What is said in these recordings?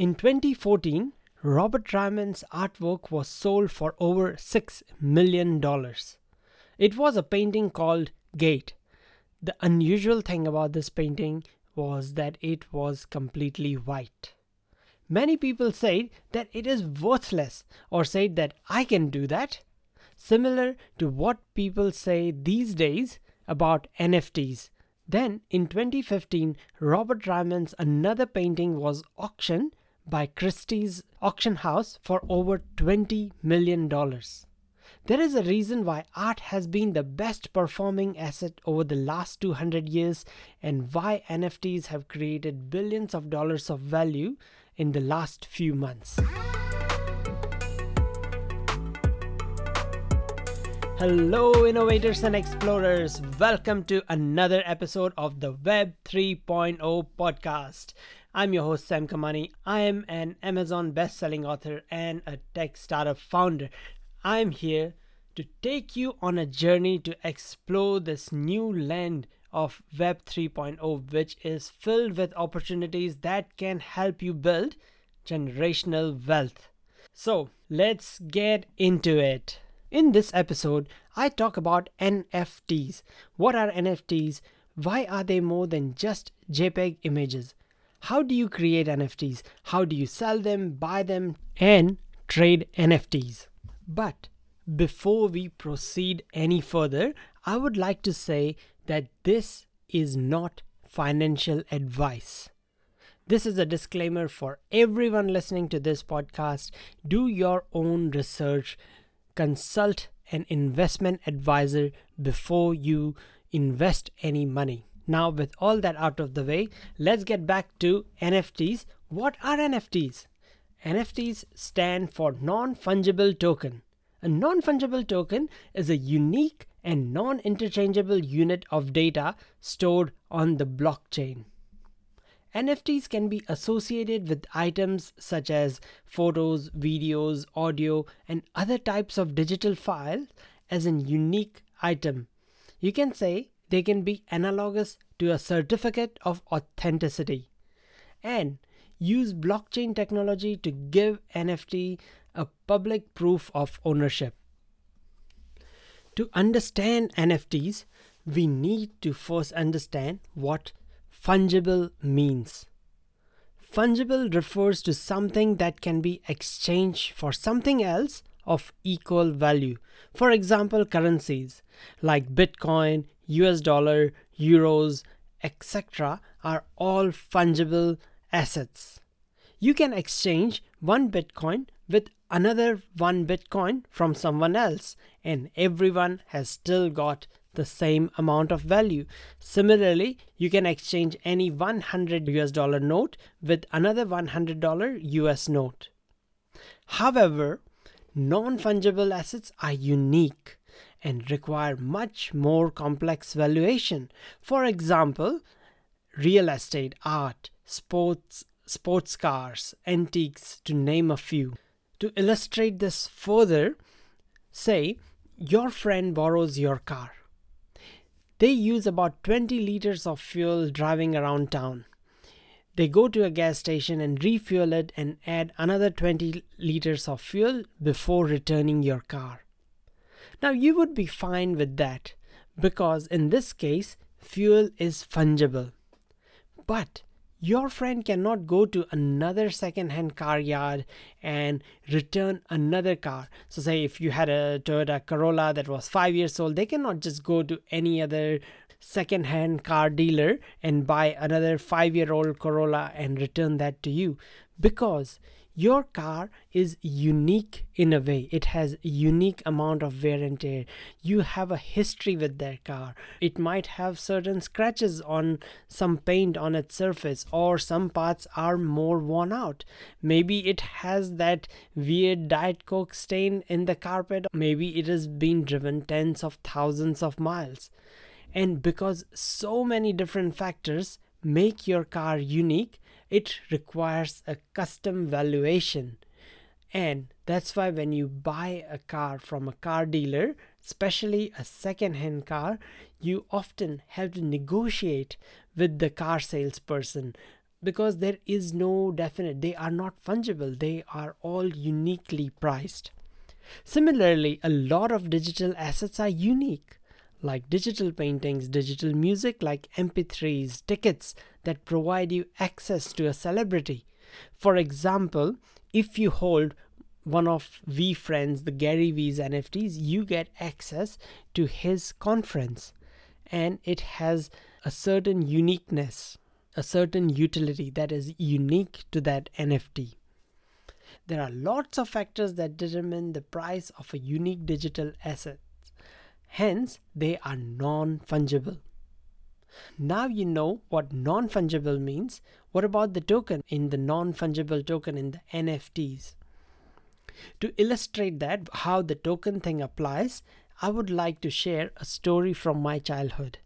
In 2014, Robert Ryman's artwork was sold for over $6 million. It was a painting called Gate. The unusual thing about this painting was that it was completely white. Many people say that it is worthless or say that I can do that. Similar to what people say these days about NFTs. Then in 2015, Robert Ryman's another painting was auctioned by Christie's auction house for over $20 million. There is a reason why art has been the best performing asset over the last 200 years and why NFTs have created billions of dollars of value in the last few months. Hello, innovators and explorers. Welcome to another episode of the Web 3.0 podcast. I'm your host, Sam Kamani. I am an Amazon best-selling author and a tech startup founder. I'm here to take you on a journey to explore this new land of Web 3.0, which is filled with opportunities that can help you build generational wealth. So, let's get into it. In this episode, I talk about NFTs. What are NFTs? Why are they more than just JPEG images? How do you create NFTs? How do you sell them, buy them, and trade NFTs? But before we proceed any further, I would like to say that this is not financial advice. This is a disclaimer for everyone listening to this podcast. Do your own research, consult an investment advisor before you invest any money. Now, with all that out of the way, let's get back to NFTs. What are NFTs? NFTs stand for non fungible token. A non fungible token is a unique and non interchangeable unit of data stored on the blockchain. NFTs can be associated with items such as photos, videos, audio, and other types of digital files as a unique item. You can say they can be analogous to a certificate of authenticity and use blockchain technology to give NFT a public proof of ownership. To understand NFTs, we need to first understand what fungible means. Fungible refers to something that can be exchanged for something else of equal value. For example, currencies like Bitcoin, US dollar, euros, etc., are all fungible assets. You can exchange one Bitcoin with another one Bitcoin from someone else, and everyone has still got the same amount of value. Similarly, you can exchange any 100 US dollar note with another 100 dollar US note. However, non fungible assets are unique and require much more complex valuation. For example, real estate, art, sports, sports cars, antiques, to name a few. To illustrate this further, say your friend borrows your car. They use about 20 liters of fuel driving around town. They go to a gas station and refuel it and add another 20 liters of fuel before returning your car. Now, you would be fine with that because in this case, fuel is fungible. But your friend cannot go to another second-hand car yard and return another car so say if you had a toyota corolla that was five years old they cannot just go to any other second-hand car dealer and buy another five-year-old corolla and return that to you because your car is unique in a way. It has unique amount of wear and tear. You have a history with that car. It might have certain scratches on some paint on its surface or some parts are more worn out. Maybe it has that weird diet coke stain in the carpet. Maybe it has been driven tens of thousands of miles. And because so many different factors make your car unique it requires a custom valuation. And that's why when you buy a car from a car dealer, especially a second hand car, you often have to negotiate with the car salesperson because there is no definite, they are not fungible, they are all uniquely priced. Similarly, a lot of digital assets are unique, like digital paintings, digital music, like MP3s, tickets that provide you access to a celebrity. For example, if you hold one of V VeeFriends, the Gary Vee's NFTs, you get access to his conference and it has a certain uniqueness, a certain utility that is unique to that NFT. There are lots of factors that determine the price of a unique digital asset. Hence, they are non fungible. Now you know what non fungible means. What about the token in the non fungible token in the NFTs? To illustrate that, how the token thing applies, I would like to share a story from my childhood.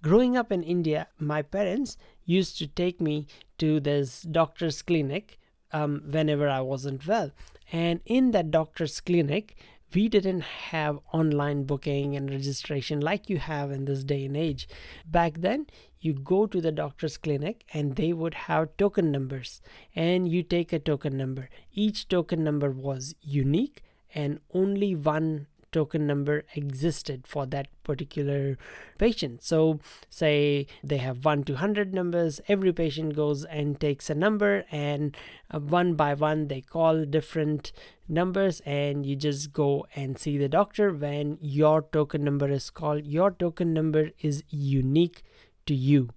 Growing up in India, my parents used to take me to this doctor's clinic um, whenever I wasn't well. And in that doctor's clinic, we didn't have online booking and registration like you have in this day and age. Back then, you go to the doctor's clinic and they would have token numbers and you take a token number. Each token number was unique and only one token number existed for that particular patient. So, say they have 1 to 100 numbers, every patient goes and takes a number, and uh, one by one they call different numbers, and you just go and see the doctor when your token number is called. Your token number is unique to you.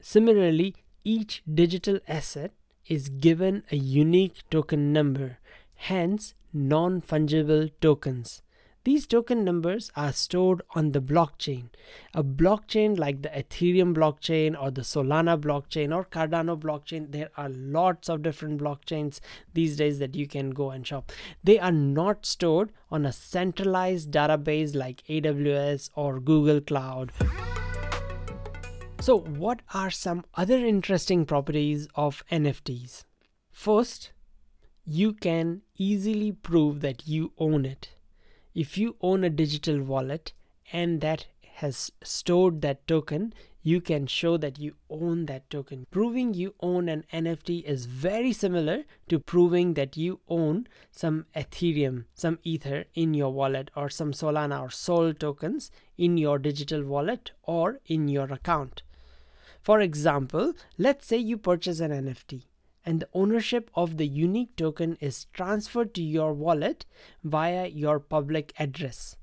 Similarly, each digital asset is given a unique token number, hence non fungible tokens. These token numbers are stored on the blockchain. A blockchain like the Ethereum blockchain or the Solana blockchain or Cardano blockchain, there are lots of different blockchains these days that you can go and shop. They are not stored on a centralized database like AWS or Google Cloud. So, what are some other interesting properties of NFTs? First, you can easily prove that you own it if you own a digital wallet and that has stored that token, you can show that you own that token. Proving you own an NFT is very similar to proving that you own some Ethereum, some Ether in your wallet, or some Solana or Sol tokens in your digital wallet or in your account. For example, let's say you purchase an NFT and the ownership of the unique token is transferred to your wallet via your public address.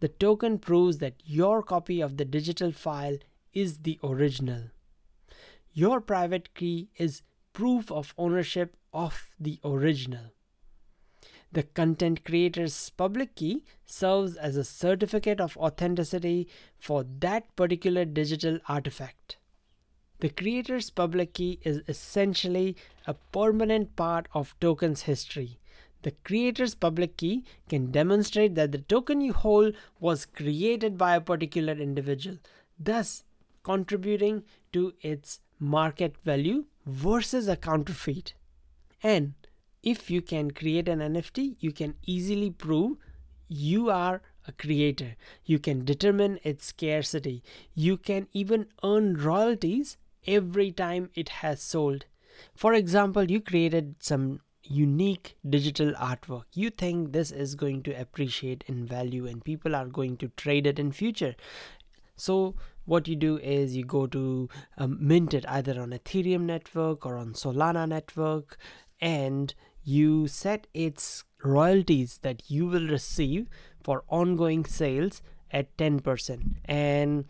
The token proves that your copy of the digital file is the original. Your private key is proof of ownership of the original. The content creator's public key serves as a certificate of authenticity for that particular digital artifact. The creator's public key is essentially a permanent part of token's history. The creator's public key can demonstrate that the token you hold was created by a particular individual, thus contributing to its market value versus a counterfeit. And if you can create an NFT, you can easily prove you are a creator. You can determine its scarcity. You can even earn royalties every time it has sold. For example, you created some unique digital artwork. You think this is going to appreciate in value and people are going to trade it in future. So what you do is you go to um, mint it either on Ethereum network or on Solana network and you set its royalties that you will receive for ongoing sales at 10% and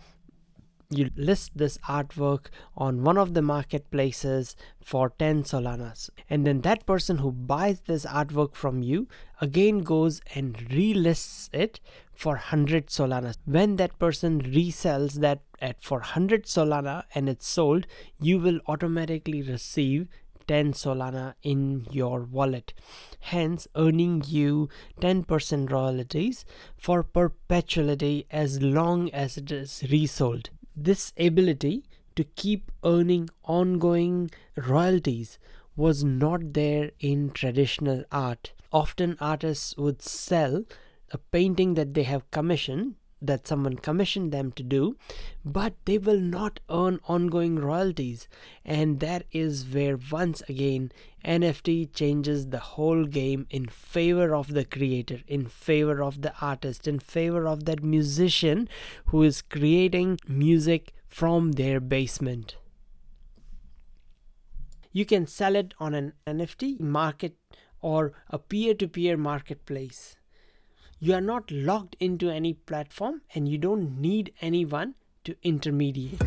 you list this artwork on one of the marketplaces for 10 solanas. And then that person who buys this artwork from you again goes and relists it for 100 solanas. When that person resells that at for 100 solana and it's sold you will automatically receive 10 solana in your wallet hence earning you 10% royalties for perpetuity as long as it is resold this ability to keep earning ongoing royalties was not there in traditional art. Often artists would sell a painting that they have commissioned, that someone commissioned them to do, but they will not earn ongoing royalties. And that is where, once again, NFT changes the whole game in favor of the creator, in favor of the artist, in favor of that musician who is creating music from their basement. You can sell it on an NFT market or a peer to peer marketplace. You are not locked into any platform and you don't need anyone to intermediate.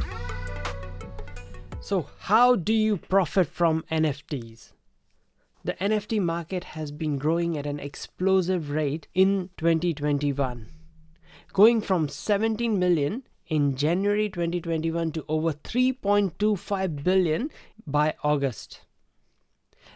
So, how do you profit from NFTs? The NFT market has been growing at an explosive rate in 2021, going from 17 million in January 2021 to over 3.25 billion by August.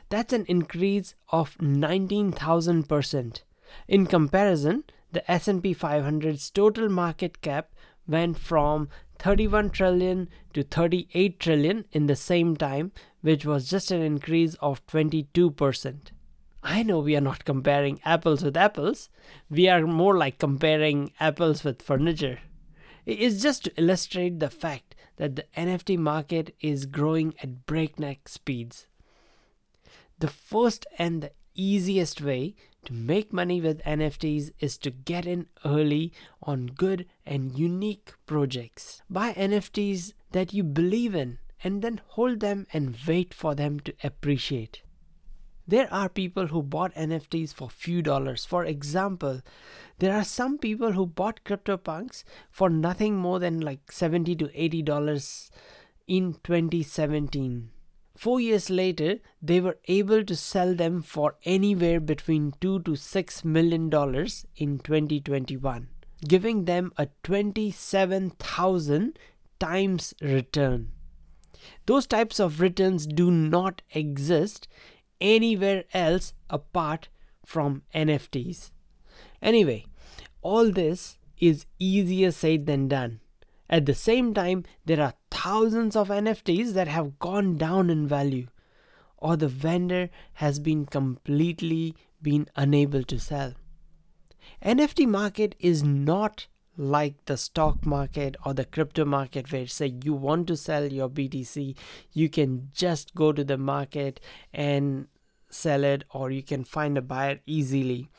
That's an increase of 19,000%. In comparison, the S&P 500's total market cap went from 31 trillion to 38 trillion in the same time, which was just an increase of 22%. I know we are not comparing apples with apples, we are more like comparing apples with furniture. It is just to illustrate the fact that the NFT market is growing at breakneck speeds. The first and the easiest way to make money with NFTs is to get in early on good and unique projects. Buy NFTs that you believe in and then hold them and wait for them to appreciate. There are people who bought NFTs for few dollars. For example, there are some people who bought CryptoPunks for nothing more than like 70 to 80 dollars in 2017. Four years later, they were able to sell them for anywhere between 2 to 6 million dollars in 2021, giving them a 27,000 times return. Those types of returns do not exist anywhere else apart from NFTs. Anyway, all this is easier said than done. At the same time, there are thousands of NFTs that have gone down in value or the vendor has been completely been unable to sell. NFT market is not like the stock market or the crypto market where say you want to sell your BTC you can just go to the market and sell it or you can find a buyer easily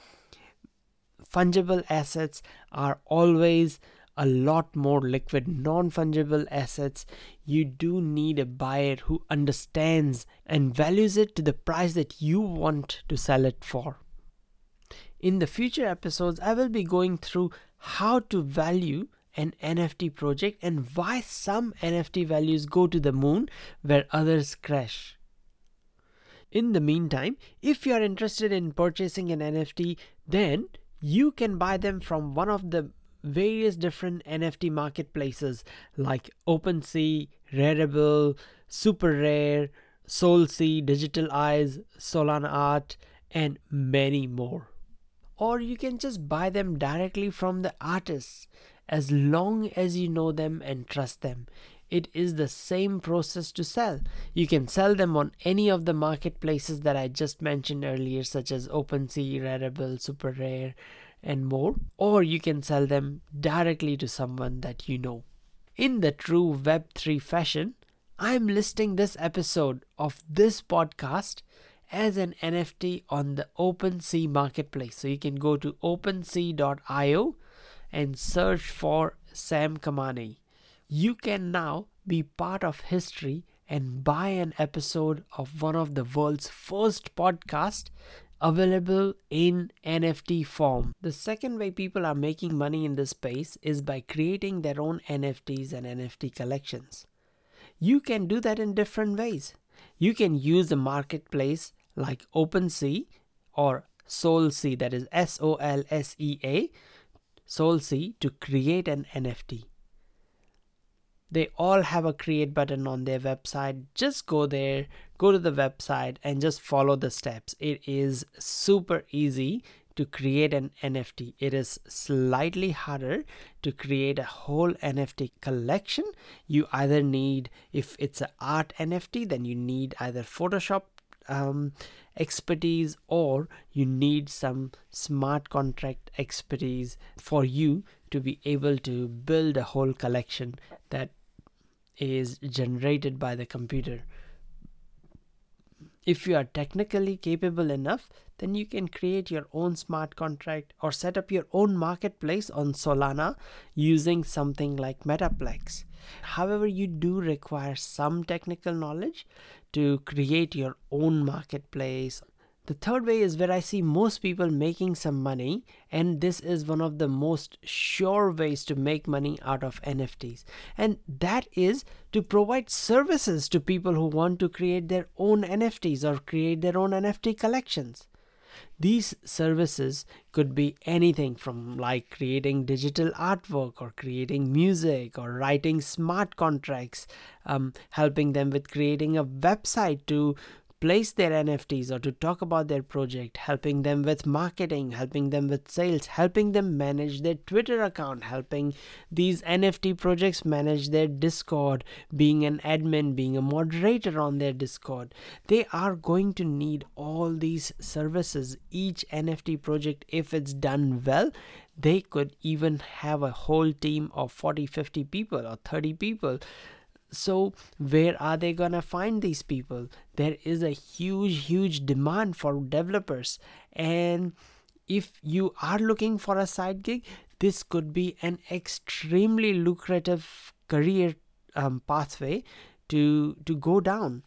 fungible assets are always a lot more liquid non fungible assets you do need a buyer who understands and values it to the price that you want to sell it for in the future episodes i will be going through how to value an NFT project and why some NFT values go to the moon where others crash. In the meantime, if you are interested in purchasing an NFT, then you can buy them from one of the various different NFT marketplaces like OpenSea, Rarible, Super Rare, SolSea, Digital Eyes, Solana Art, and many more. Or you can just buy them directly from the artists as long as you know them and trust them it is the same process to sell. You can sell them on any of the marketplaces that I just mentioned earlier, such as OpenSea, Rarible, Super Rare, and more, or you can sell them directly to someone that you know. In the true Web3 fashion, I'm listing this episode of this podcast as an NFT on the OpenSea marketplace. So you can go to opensea.io and search for Sam Kamani you can now be part of history and buy an episode of one of the world's first podcast available in NFT form. The second way people are making money in this space is by creating their own NFTs and NFT collections. You can do that in different ways. You can use a marketplace like OpenSea or SolSea, that is S O L S E A, SolSea, to create an NFT they all have a create button on their website just go there go to the website and just follow the steps it is super easy to create an NFT. It is slightly harder to create a whole NFT collection. You either need, if it's an art NFT, then you need either Photoshop um, expertise or you need some smart contract expertise for you to be able to build a whole collection that is generated by the computer. If you are technically capable enough, then you can create your own smart contract or set up your own marketplace on Solana using something like Metaplex. However, you do require some technical knowledge to create your own marketplace the third way is where I see most people making some money, and this is one of the most sure ways to make money out of NFTs. And that is to provide services to people who want to create their own NFTs or create their own NFT collections. These services could be anything from like creating digital artwork or creating music or writing smart contracts, um, helping them with creating a website to place their NFTs or to talk about their project, helping them with marketing, helping them with sales, helping them manage their Twitter account, helping these NFT projects manage their Discord, being an admin, being a moderator on their Discord. They are going to need all these services. Each NFT project, if it's done well, they could even have a whole team of 40, 50 people or 30 people so where are they gonna find these people? There is a huge huge demand for developers. And if you are looking for a side gig this could be an extremely lucrative career um, pathway to to go down.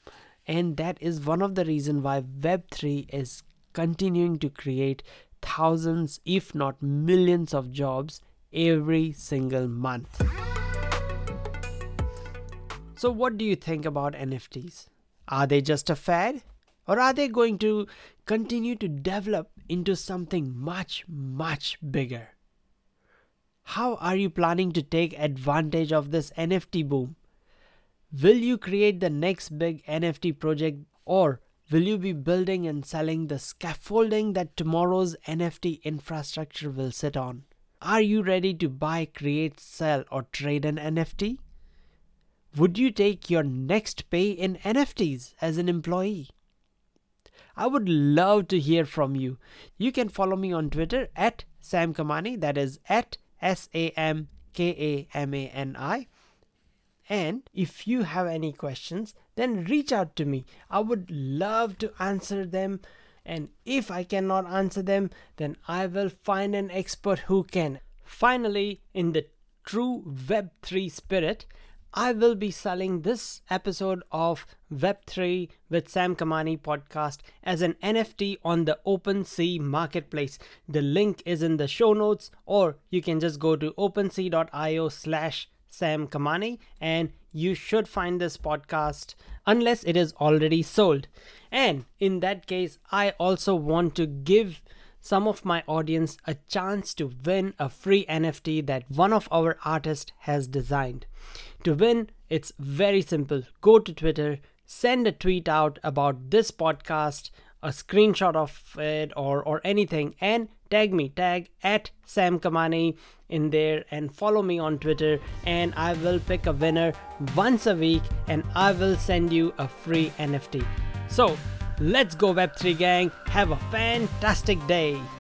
And that is one of the reason why web3 is continuing to create thousands if not millions of jobs every single month so, what do you think about NFTs? Are they just a fad? Or are they going to continue to develop into something much, much bigger? How are you planning to take advantage of this NFT boom? Will you create the next big NFT project or will you be building and selling the scaffolding that tomorrow's NFT infrastructure will sit on? Are you ready to buy, create, sell, or trade an NFT? Would you take your next pay in NFTs as an employee? I would love to hear from you. You can follow me on Twitter at Sam Kamani, that is at S A M K A M A N I. And if you have any questions, then reach out to me. I would love to answer them. And if I cannot answer them, then I will find an expert who can. Finally, in the true Web3 spirit, I will be selling this episode of Web3 with Sam Kamani podcast as an NFT on the OpenSea marketplace. The link is in the show notes, or you can just go to opensea.io slash Sam Kamani and you should find this podcast unless it is already sold. And in that case, I also want to give some of my audience a chance to win a free NFT that one of our artists has designed. To win, it's very simple. Go to Twitter, send a tweet out about this podcast, a screenshot of it or or anything and tag me tag at sam kamani in there and follow me on twitter and i will pick a winner once a week and i will send you a free nft so let's go web3 gang. Have a fantastic day